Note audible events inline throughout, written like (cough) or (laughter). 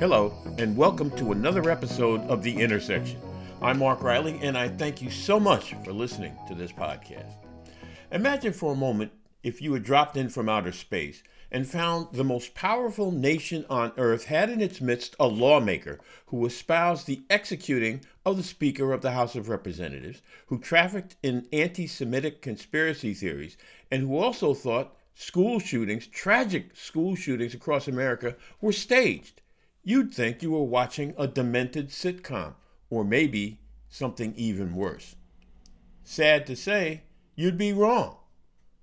Hello, and welcome to another episode of The Intersection. I'm Mark Riley, and I thank you so much for listening to this podcast. Imagine for a moment if you had dropped in from outer space and found the most powerful nation on earth had in its midst a lawmaker who espoused the executing of the Speaker of the House of Representatives, who trafficked in anti Semitic conspiracy theories, and who also thought school shootings, tragic school shootings across America, were staged you'd think you were watching a demented sitcom, or maybe something even worse. Sad to say, you'd be wrong.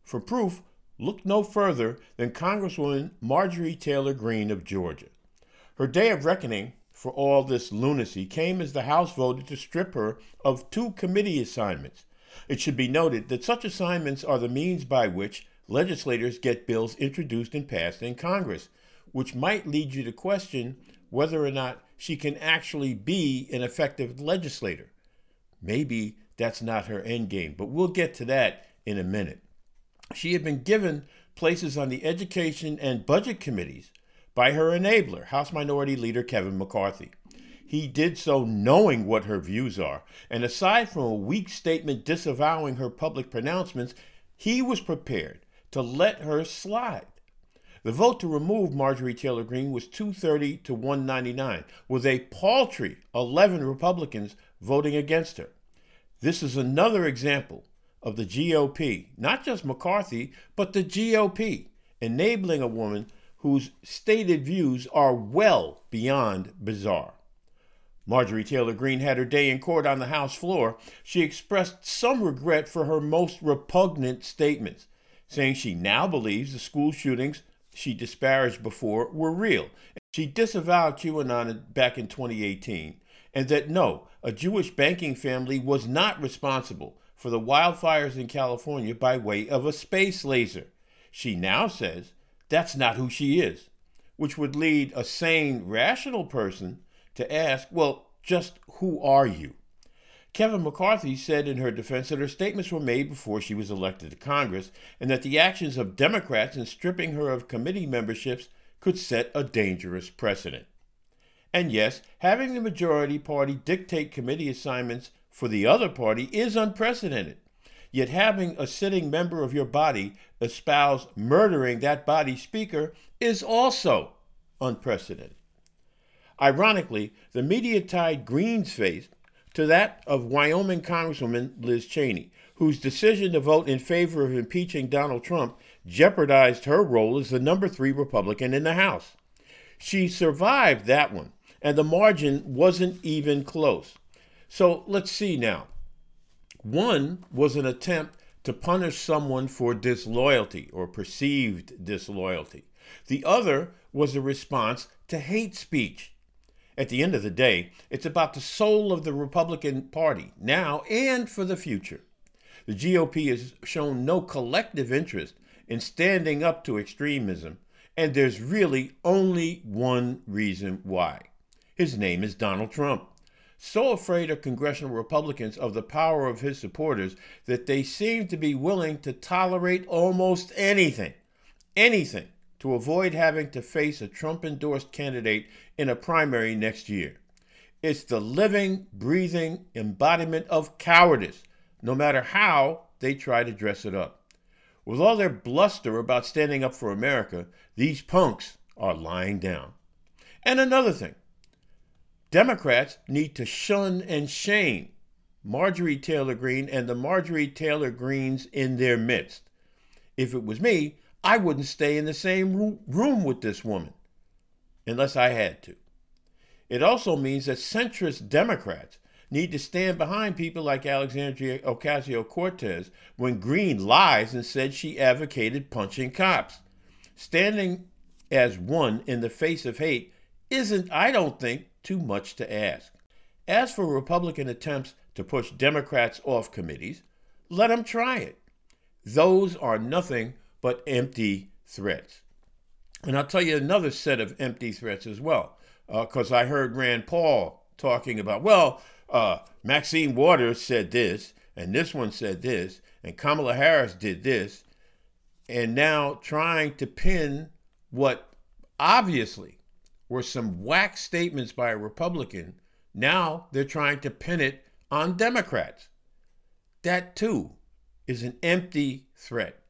For proof, look no further than Congresswoman Marjorie Taylor Greene of Georgia. Her day of reckoning for all this lunacy came as the House voted to strip her of two committee assignments. It should be noted that such assignments are the means by which legislators get bills introduced and passed in Congress, which might lead you to question whether or not she can actually be an effective legislator. Maybe that's not her end game, but we'll get to that in a minute. She had been given places on the education and budget committees by her enabler, House Minority Leader Kevin McCarthy. He did so knowing what her views are, and aside from a weak statement disavowing her public pronouncements, he was prepared to let her slide. The vote to remove Marjorie Taylor Greene was 230 to 199, with a paltry 11 Republicans voting against her. This is another example of the GOP, not just McCarthy, but the GOP, enabling a woman whose stated views are well beyond bizarre. Marjorie Taylor Greene had her day in court on the House floor. She expressed some regret for her most repugnant statements, saying she now believes the school shootings she disparaged before were real. She disavowed QAnon back in 2018, and that no, a Jewish banking family was not responsible for the wildfires in California by way of a space laser. She now says that's not who she is, which would lead a sane, rational person to ask, well, just who are you? Kevin McCarthy said in her defense that her statements were made before she was elected to Congress and that the actions of Democrats in stripping her of committee memberships could set a dangerous precedent. And yes, having the majority party dictate committee assignments for the other party is unprecedented. Yet having a sitting member of your body espouse murdering that body's speaker is also unprecedented. Ironically, the media tied Greene's face to that of Wyoming Congresswoman Liz Cheney, whose decision to vote in favor of impeaching Donald Trump jeopardized her role as the number three Republican in the House. She survived that one, and the margin wasn't even close. So let's see now. One was an attempt to punish someone for disloyalty or perceived disloyalty. The other was a response to hate speech. At the end of the day, it's about the soul of the Republican Party, now and for the future. The GOP has shown no collective interest in standing up to extremism, and there's really only one reason why. His name is Donald Trump. So afraid are congressional Republicans of the power of his supporters that they seem to be willing to tolerate almost anything, anything to avoid having to face a Trump endorsed candidate in a primary next year. It's the living, breathing embodiment of cowardice, no matter how they try to dress it up. With all their bluster about standing up for America, these punks are lying down. And another thing Democrats need to shun and shame Marjorie Taylor Greene and the Marjorie Taylor Greenes in their midst. If it was me, I wouldn't stay in the same room with this woman unless I had to. It also means that centrist Democrats need to stand behind people like Alexandria Ocasio Cortez when Greene lies and said she advocated punching cops. Standing as one in the face of hate isn't, I don't think, too much to ask. As for Republican attempts to push Democrats off committees, let them try it. Those are nothing but empty threats. And I'll tell you another set of empty threats as well, because uh, I heard Rand Paul talking about, well, uh, Maxine Waters said this, and this one said this, and Kamala Harris did this, and now trying to pin what obviously were some whack statements by a Republican. Now they're trying to pin it on Democrats. That too is an empty threat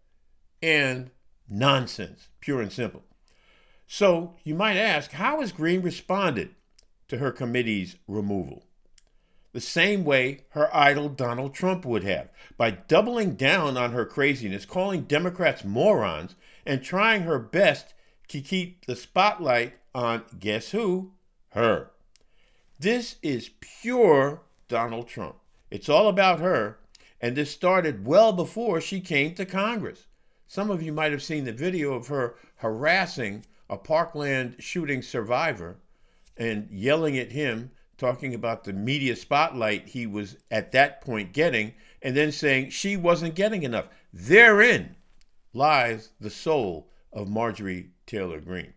and nonsense, pure and simple. So you might ask, how has Greene responded to her committee's removal? The same way her idol Donald Trump would have, by doubling down on her craziness, calling Democrats morons, and trying her best to keep the spotlight on guess who? Her. This is pure Donald Trump. It's all about her, and this started well before she came to Congress. Some of you might have seen the video of her harassing a Parkland shooting survivor and yelling at him, talking about the media spotlight he was at that point getting, and then saying she wasn't getting enough. Therein lies the soul of Marjorie Taylor Greene.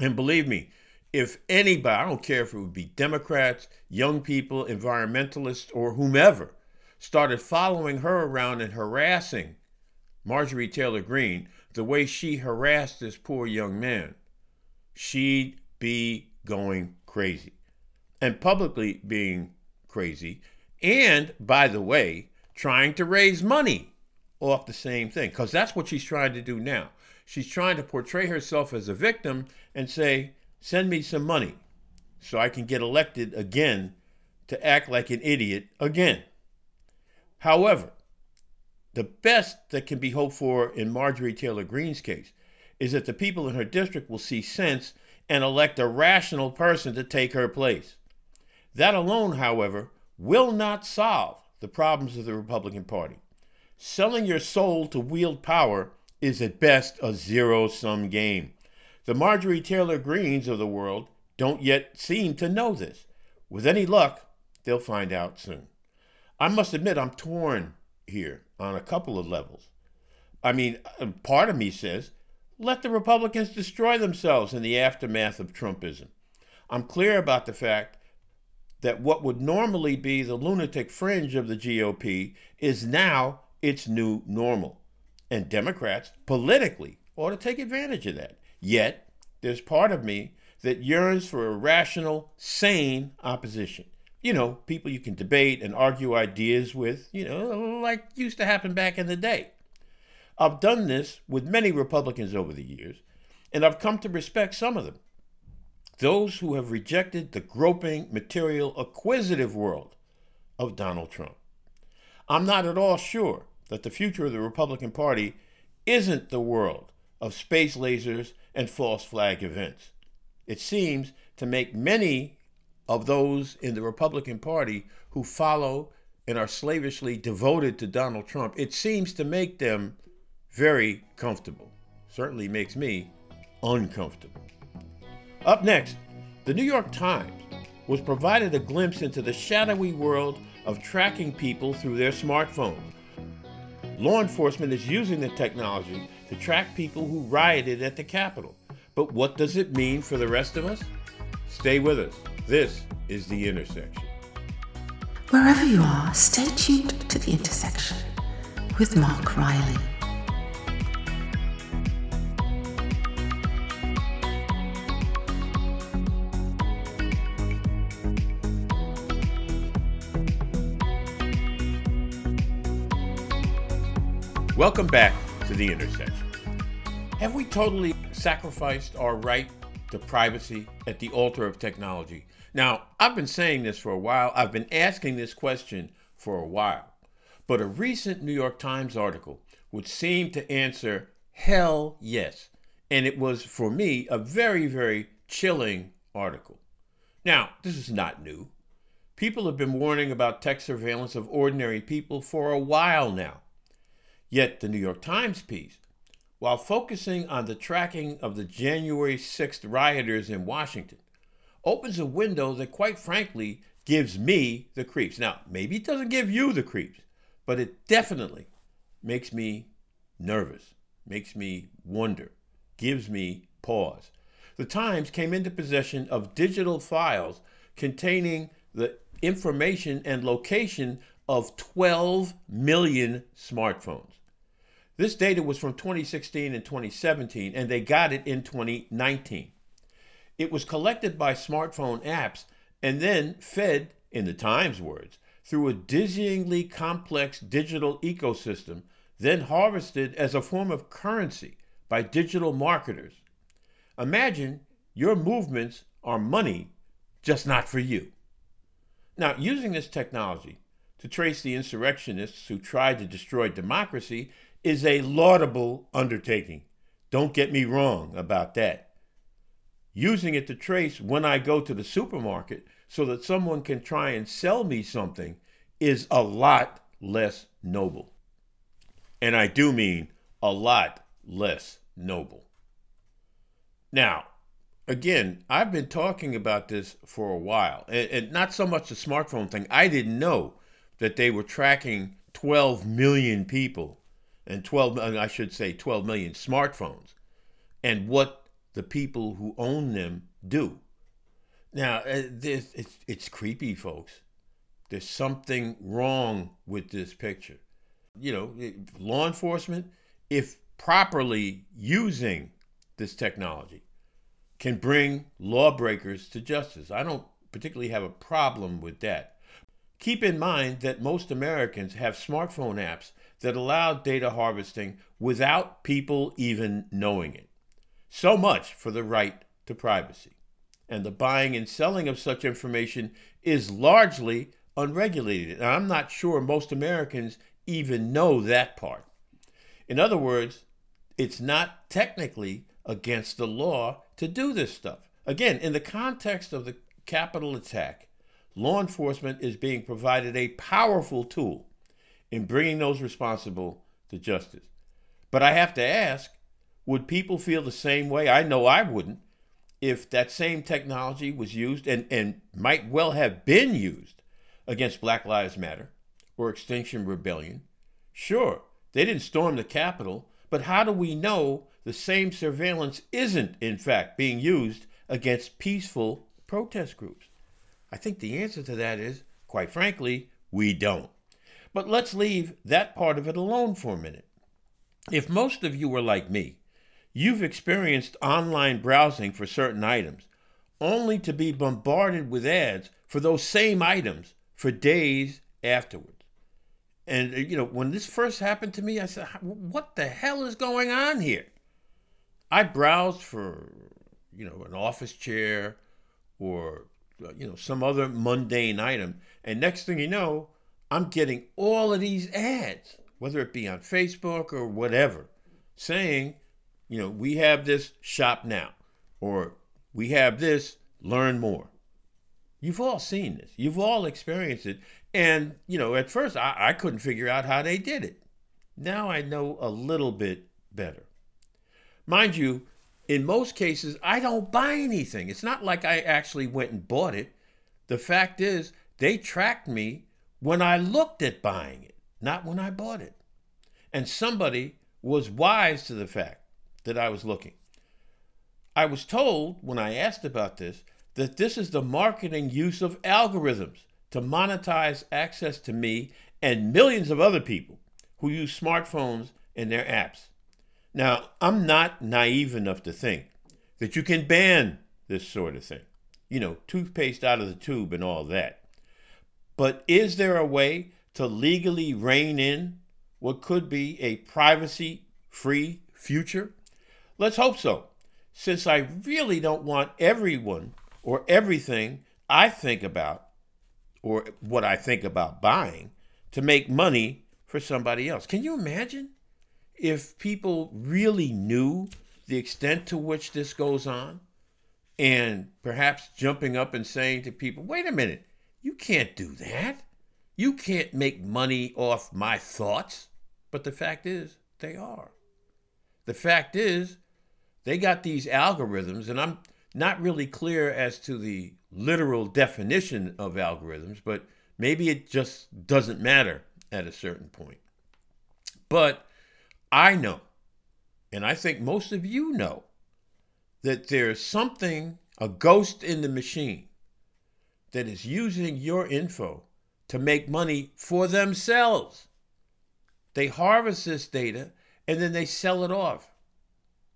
And believe me, if anybody, I don't care if it would be Democrats, young people, environmentalists, or whomever, started following her around and harassing Marjorie Taylor Greene the way she harassed this poor young man, she'd be going crazy. And publicly being crazy. And, by the way, trying to raise money off the same thing. Because that's what she's trying to do now. She's trying to portray herself as a victim and say, send me some money so I can get elected again to act like an idiot again. However, the best that can be hoped for in Marjorie Taylor Greene's case is that the people in her district will see sense and elect a rational person to take her place. That alone, however, will not solve the problems of the Republican Party. Selling your soul to wield power is at best a zero sum game. The Marjorie Taylor Greenes of the world don't yet seem to know this. With any luck, they'll find out soon. I must admit, I'm torn here on a couple of levels. I mean, uh, part of me says, let the Republicans destroy themselves in the aftermath of Trumpism. I'm clear about the fact that what would normally be the lunatic fringe of the GOP is now its new normal. And Democrats, politically, ought to take advantage of that. Yet, there's part of me that yearns for a rational, sane opposition you know, people you can debate and argue ideas with, you know, like used to happen back in the day. I've done this with many Republicans over the years, and I've come to respect some of them. Those who have rejected the groping, material, acquisitive world of Donald Trump. I'm not at all sure that the future of the Republican Party isn't the world of space lasers and false flag events. It seems to make many of those in the Republican Party who follow and are slavishly devoted to Donald Trump, it seems to make them very comfortable. Certainly makes me uncomfortable. Up next, the New York Times was provided a glimpse into the shadowy world of tracking people through their smartphones. Law enforcement is using the technology to track people who rioted at the Capitol. But what does it mean for the rest of us? Stay with us. This is The Intersection. Wherever you are, stay tuned to The Intersection with Mark Riley. Welcome back to The Intersection. Have we totally sacrificed our right to privacy at the altar of technology? Now, I've been saying this for a while. I've been asking this question for a while. But a recent New York Times article would seem to answer hell yes. And it was, for me, a very, very chilling article. Now, this is not new. People have been warning about tech surveillance of ordinary people for a while now. Yet the New York Times piece, while focusing on the tracking of the January 6th rioters in Washington, opens a window that, quite frankly, gives me the creeps. Now, maybe it doesn't give you the creeps, but it definitely makes me nervous, makes me wonder, gives me pause. The Times came into possession of digital files containing the information and location of 12 million smartphones. This data was from 2016 and 2017, and they got it in 2019. It was collected by smartphone apps and then fed, in the Times words, through a dizzyingly complex digital ecosystem, then harvested as a form of currency by digital marketers. Imagine your movements are money, just not for you. Now, using this technology to trace the insurrectionists who tried to destroy democracy is a laudable undertaking. Don't get me wrong about that. Using it to trace when I go to the supermarket so that someone can try and sell me something is a lot less noble. And I do mean a lot less noble. Now, again, I've been talking about this for a while, and, and, not so much the smartphone thing. I didn't know that they were tracking 12 million people and 12, I should say 12 million smartphones and what the people who own them do. Now, uh, this, it's, it's creepy, folks. There's something wrong with this picture. You know, law enforcement, if properly using this technology, can bring lawbreakers to justice. I don't particularly have a problem with that. Keep in mind that most Americans have smartphone apps that allow data harvesting without people even knowing it. So much for the right to privacy. And the buying and selling of such information is largely unregulated. And I'm not sure most Americans even know that part. In other words, it's not technically against the law to do this stuff. Again, in the context of the Capitol attack, law enforcement is being provided a powerful tool in bringing those responsible to justice. But I have to ask would people feel the same way? I know I wouldn't if that same technology was used and, and might well have been used against Black Lives Matter or Extinction Rebellion. Sure, they didn't storm the Capitol, but how do we know the same surveillance isn't, in fact, being used against peaceful protest groups? I think the answer to that is, quite frankly, we don't. But let's leave that part of it alone for a minute. If most of you are like me, you've experienced online browsing for certain items, only to be bombarded with ads for those same items for days afterwards. And, uh, you know, when this first happened to me, I said, what the hell is going on here? I browsed for, you know, an office chair or, uh, you know, some other mundane item. And next thing you know, I'm getting all of these ads, whether it be on Facebook or whatever, saying, you know, we have this shop now, or we have this, learn more. You've all seen this. You've all experienced it. And, you know, at first I, I couldn't figure out how they did it. Now I know a little bit better. Mind you, in most cases, I don't buy anything. It's not like I actually went and bought it. The fact is, they tracked me when I looked at buying it, not when I bought it. And somebody was wise to the fact that I was looking. I was told when I asked about this that this is the marketing use of algorithms to monetize access to me and millions of other people who use smartphones and their apps. Now, I'm not naive enough to think that you can ban this sort of thing. You know, toothpaste out of the tube and all that. But is there a way to legally rein in what could be a privacy free future? Let's hope so, since I really don't want everyone or everything I think about or what I think about buying to make money for somebody else. Can you imagine if people really knew the extent to which this goes on and perhaps jumping up and saying to people, wait a minute, you can't do that. You can't make money off my thoughts. But the fact is, they are. The fact is, they got these algorithms, and I'm not really clear as to the literal definition of algorithms, but maybe it just doesn't matter at a certain point. But I know, and I think most of you know, that there's something, a ghost in the machine, that is using your info to make money for themselves. They harvest this data and then they sell it off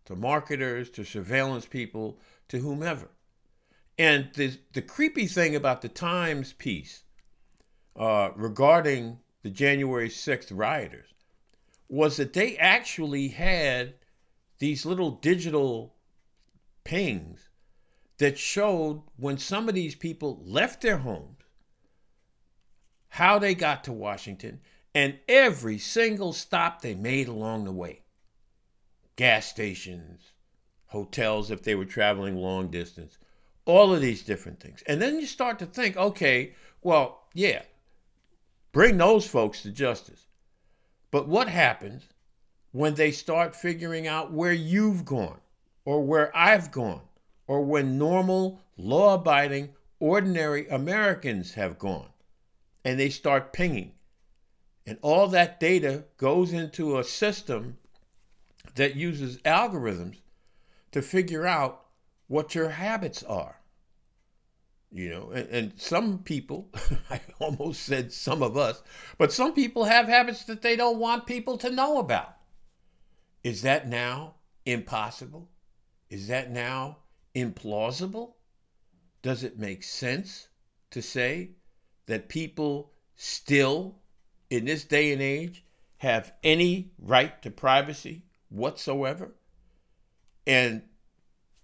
to marketers, to surveillance people, to whomever. And the, the creepy thing about the Times piece uh, regarding the January 6th rioters was that they actually had these little digital pings that showed when some of these people left their homes, how they got to Washington, and every single stop they made along the way gas stations, hotels if they were traveling long distance, all of these different things. And then you start to think, okay, well, yeah, bring those folks to justice. But what happens when they start figuring out where you've gone or where I've gone or when normal, law abiding, ordinary Americans have gone and they start pinging? And all that data goes into a system that uses algorithms to figure out what your habits are. You know, and, and some people, (laughs) I almost said some of us, but some people have habits that they don't want people to know about. Is that now impossible? Is that now implausible? Does it make sense to say that people still, in this day and age, have any right to privacy whatsoever? And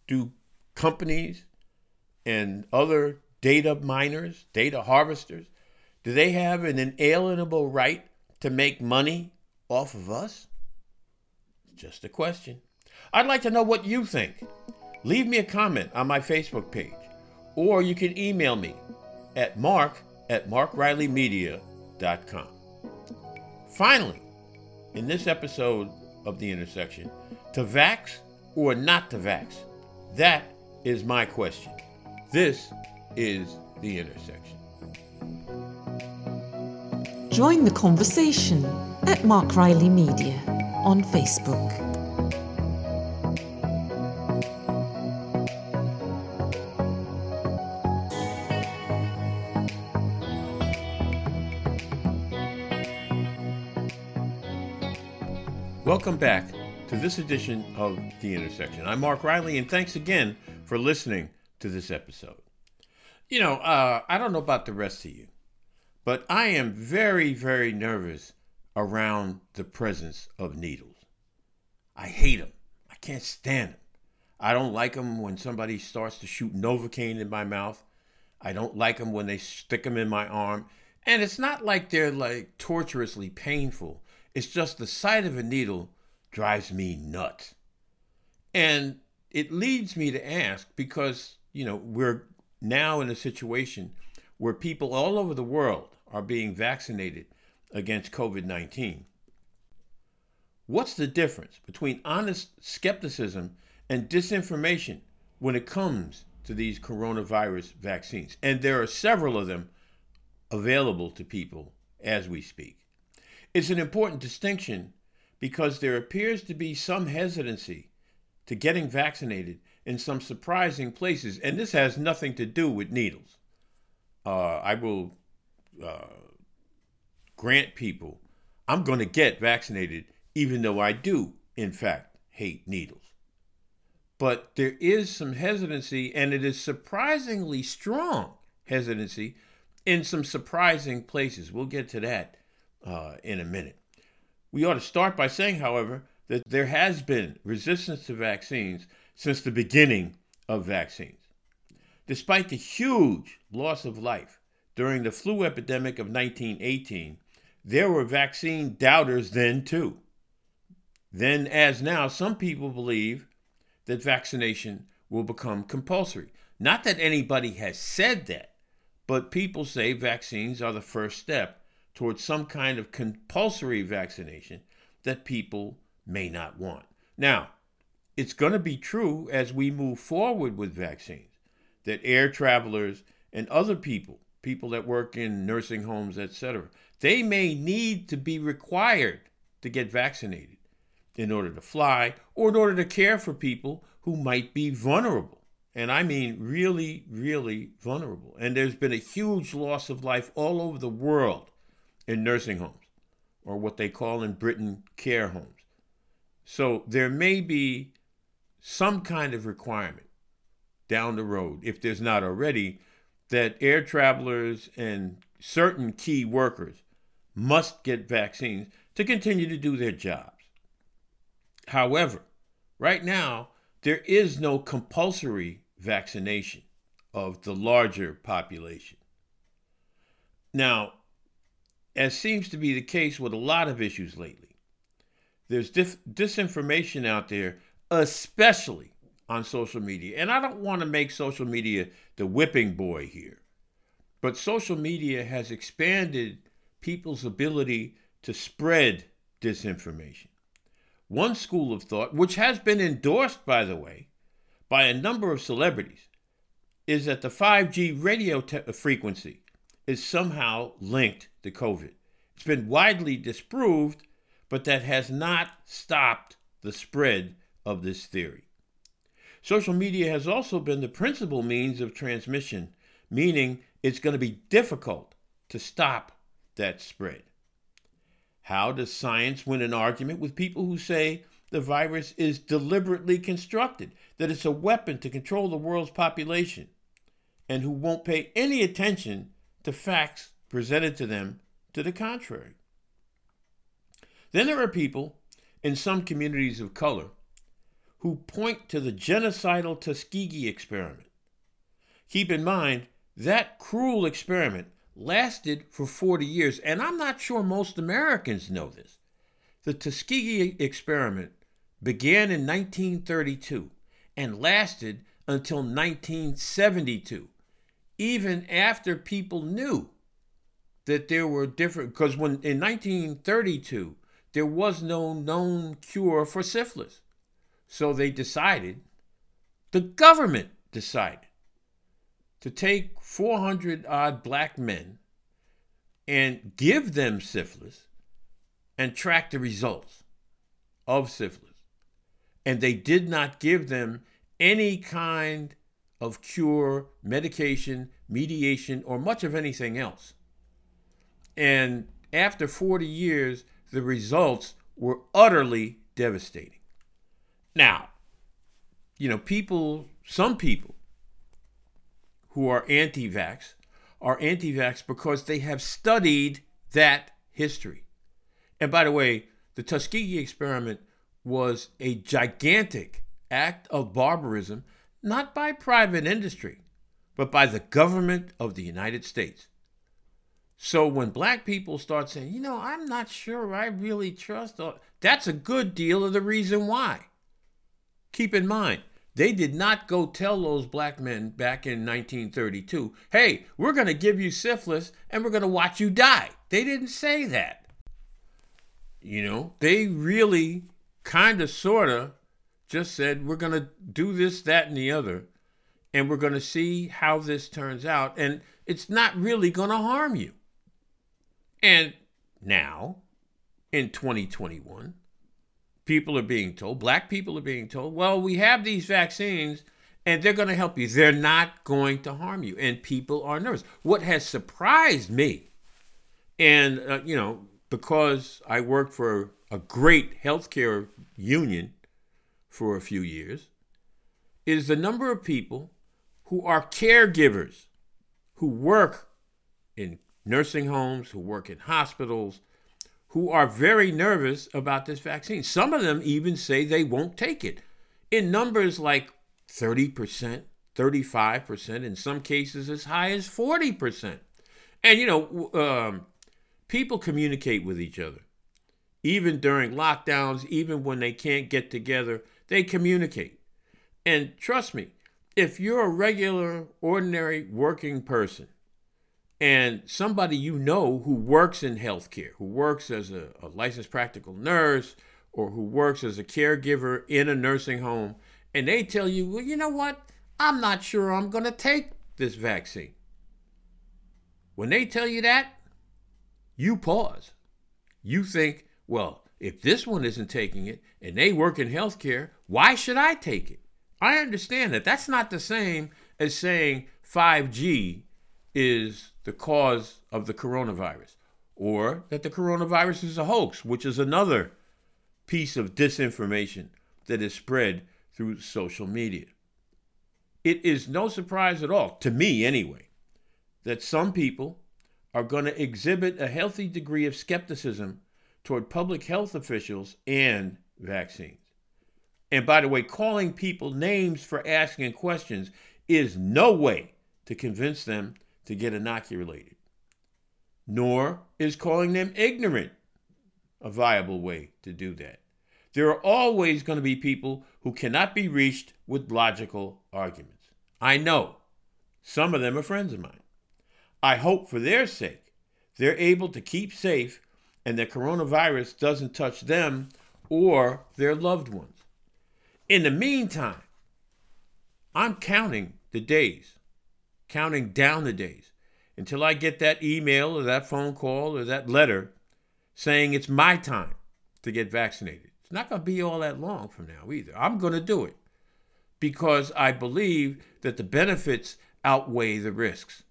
do companies and other data miners, data harvesters, do they have an inalienable right to make money off of us? Just a question. I'd like to know what you think. Leave me a comment on my Facebook page, or you can email me at mark at markrileymedia.com. Finally, in this episode of The Intersection, to vax or not to vax? That is my question. This is The Intersection. Join the conversation at Mark Riley Media on Facebook. Welcome back to this edition of The Intersection. I'm Mark Riley, and thanks again for listening to this episode. You know, uh, I don't know about the rest of you, but I am very, very nervous around the presence of needles. I hate them. I can't stand them. I don't like them when somebody starts to shoot Novocaine in my mouth. I don't like them when they stick them in my arm. And it's not like they're like torturously painful. It's just the sight of a needle drives me nuts. And it leads me to ask because, you know, we're now in a situation where people all over the world are being vaccinated against COVID 19. What's the difference between honest skepticism and disinformation when it comes to these coronavirus vaccines? And there are several of them available to people as we speak. It's an important distinction because there appears to be some hesitancy to getting vaccinated in some surprising places, and this has nothing to do with needles. Uh, I will uh, grant people I'm going to get vaccinated, even though I do, in fact, hate needles. But there is some hesitancy, and it is surprisingly strong hesitancy in some surprising places. We'll get to that uh, in a minute. We ought to start by saying, however, that there has been resistance to vaccines since the beginning of vaccines. Despite the huge loss of life during the flu epidemic of 1918, there were vaccine doubters then too. Then, as now, some people believe that vaccination will become compulsory. Not that anybody has said that, but people say vaccines are the first step towards some kind of compulsory vaccination that people may not want. Now, it's going to be true as we move forward with vaccines that air travelers and other people, people that work in nursing homes, etc., they may need to be required to get vaccinated in order to fly or in order to care for people who might be vulnerable. And I mean really, really vulnerable. And there's been a huge loss of life all over the world in nursing homes, or what they call in Britain care homes. So there may be some kind of requirement down the road, if there's not already, that air travelers and certain key workers must get vaccines to continue to do their jobs. However, right now, there is no compulsory vaccination of the larger population. Now, as seems to be the case with a lot of issues lately, there's dif- disinformation out there, especially on social media. And I don't want to make social media the whipping boy here, but social media has expanded people's ability to spread disinformation. One school of thought, which has been endorsed, by the way, by a number of celebrities, is that the 5G radio te- frequency is somehow linked to COVID. It's been widely disproved, but that has not stopped the spread of this theory. Social media has also been the principal means of transmission, meaning it's going to be difficult to stop that spread. How does science win an argument with people who say the virus is deliberately constructed, that it's a weapon to control the world's population, and who won't pay any attention to facts presented to them to the contrary? Then there are people in some communities of color who point to the genocidal Tuskegee experiment. Keep in mind, that cruel experiment lasted for 40 years, and I'm not sure most Americans know this. The Tuskegee experiment began in 1932 and lasted until 1972, even after people knew that there were different, because when in 1932, there was no known cure for syphilis. So they decided, the government decided, to take 400 odd black men and give them syphilis and track the results of syphilis. And they did not give them any kind of cure, medication, mediation, or much of anything else. And after 40 years, the results were utterly devastating. Now, you know, people, some people who are anti vax are anti vax because they have studied that history. And by the way, the Tuskegee experiment was a gigantic act of barbarism, not by private industry, but by the government of the United States. So when black people start saying, you know, I'm not sure I really trust, that's a good deal of the reason why. Keep in mind, they did not go tell those black men back in 1932, hey, we're going to give you syphilis and we're going to watch you die. They didn't say that. You know, they really kind of, sort of just said, we're going to do this, that, and the other, and we're going to see how this turns out. And it's not really going to harm you. And now, in 2021, people are being told, black people are being told, well, we have these vaccines and they're going to help you. They're not going to harm you. And people are nervous. What has surprised me, and, uh, you know, because I worked for a great healthcare union for a few years, is the number of people who are caregivers, who work in nursing homes, who work in hospitals, who are very nervous about this vaccine. Some of them even say they won't take it in numbers like 30%, 35%, in some cases as high as 40%. And, you know, um, people communicate with each other. Even during lockdowns, even when they can't get together, they communicate. And trust me, if you're a regular, ordinary working person, and somebody you know who works in healthcare, who works as a, a, licensed practical nurse or who works as a caregiver in a nursing home, and they tell you, well, you know what? I'm not sure I'm going to take this vaccine. When they tell you that, you pause. You think, well, if this one isn't taking it and they work in healthcare, why should I take it? I understand that. That's not the same as saying 5G is the cause of the coronavirus, or that the coronavirus is a hoax, which is another piece of disinformation that is spread through social media. it is no surprise at all, to me anyway, that some people are going to exhibit a healthy degree of skepticism toward public health officials and vaccines. And by the way, calling people names for asking questions is no way to convince them to get inoculated, nor is calling them ignorant a viable way to do that. There are always going to be people who cannot be reached with logical arguments. I know some of them are friends of mine. I hope for their sake they're able to keep safe and that coronavirus doesn't touch them or their loved ones. In the meantime, I'm counting the days, counting down the days until I get that email or that phone call or that letter saying it's my time to get vaccinated. It's not going to be all that long from now either. I'm going to do it because I believe that the benefits outweigh the risks.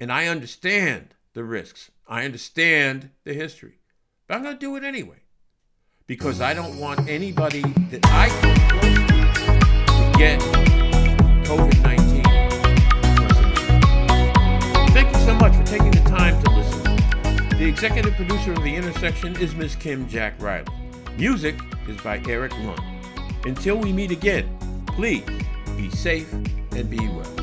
And I understand the risks, I understand the history. But I'm going to do it anyway because I don't want anybody that I come close to get COVID 19. Much for taking the time to listen. The executive producer of The Intersection is Ms. Kim Jack Riley. Music is by Eric Lund. Until we meet again, please be safe and be well.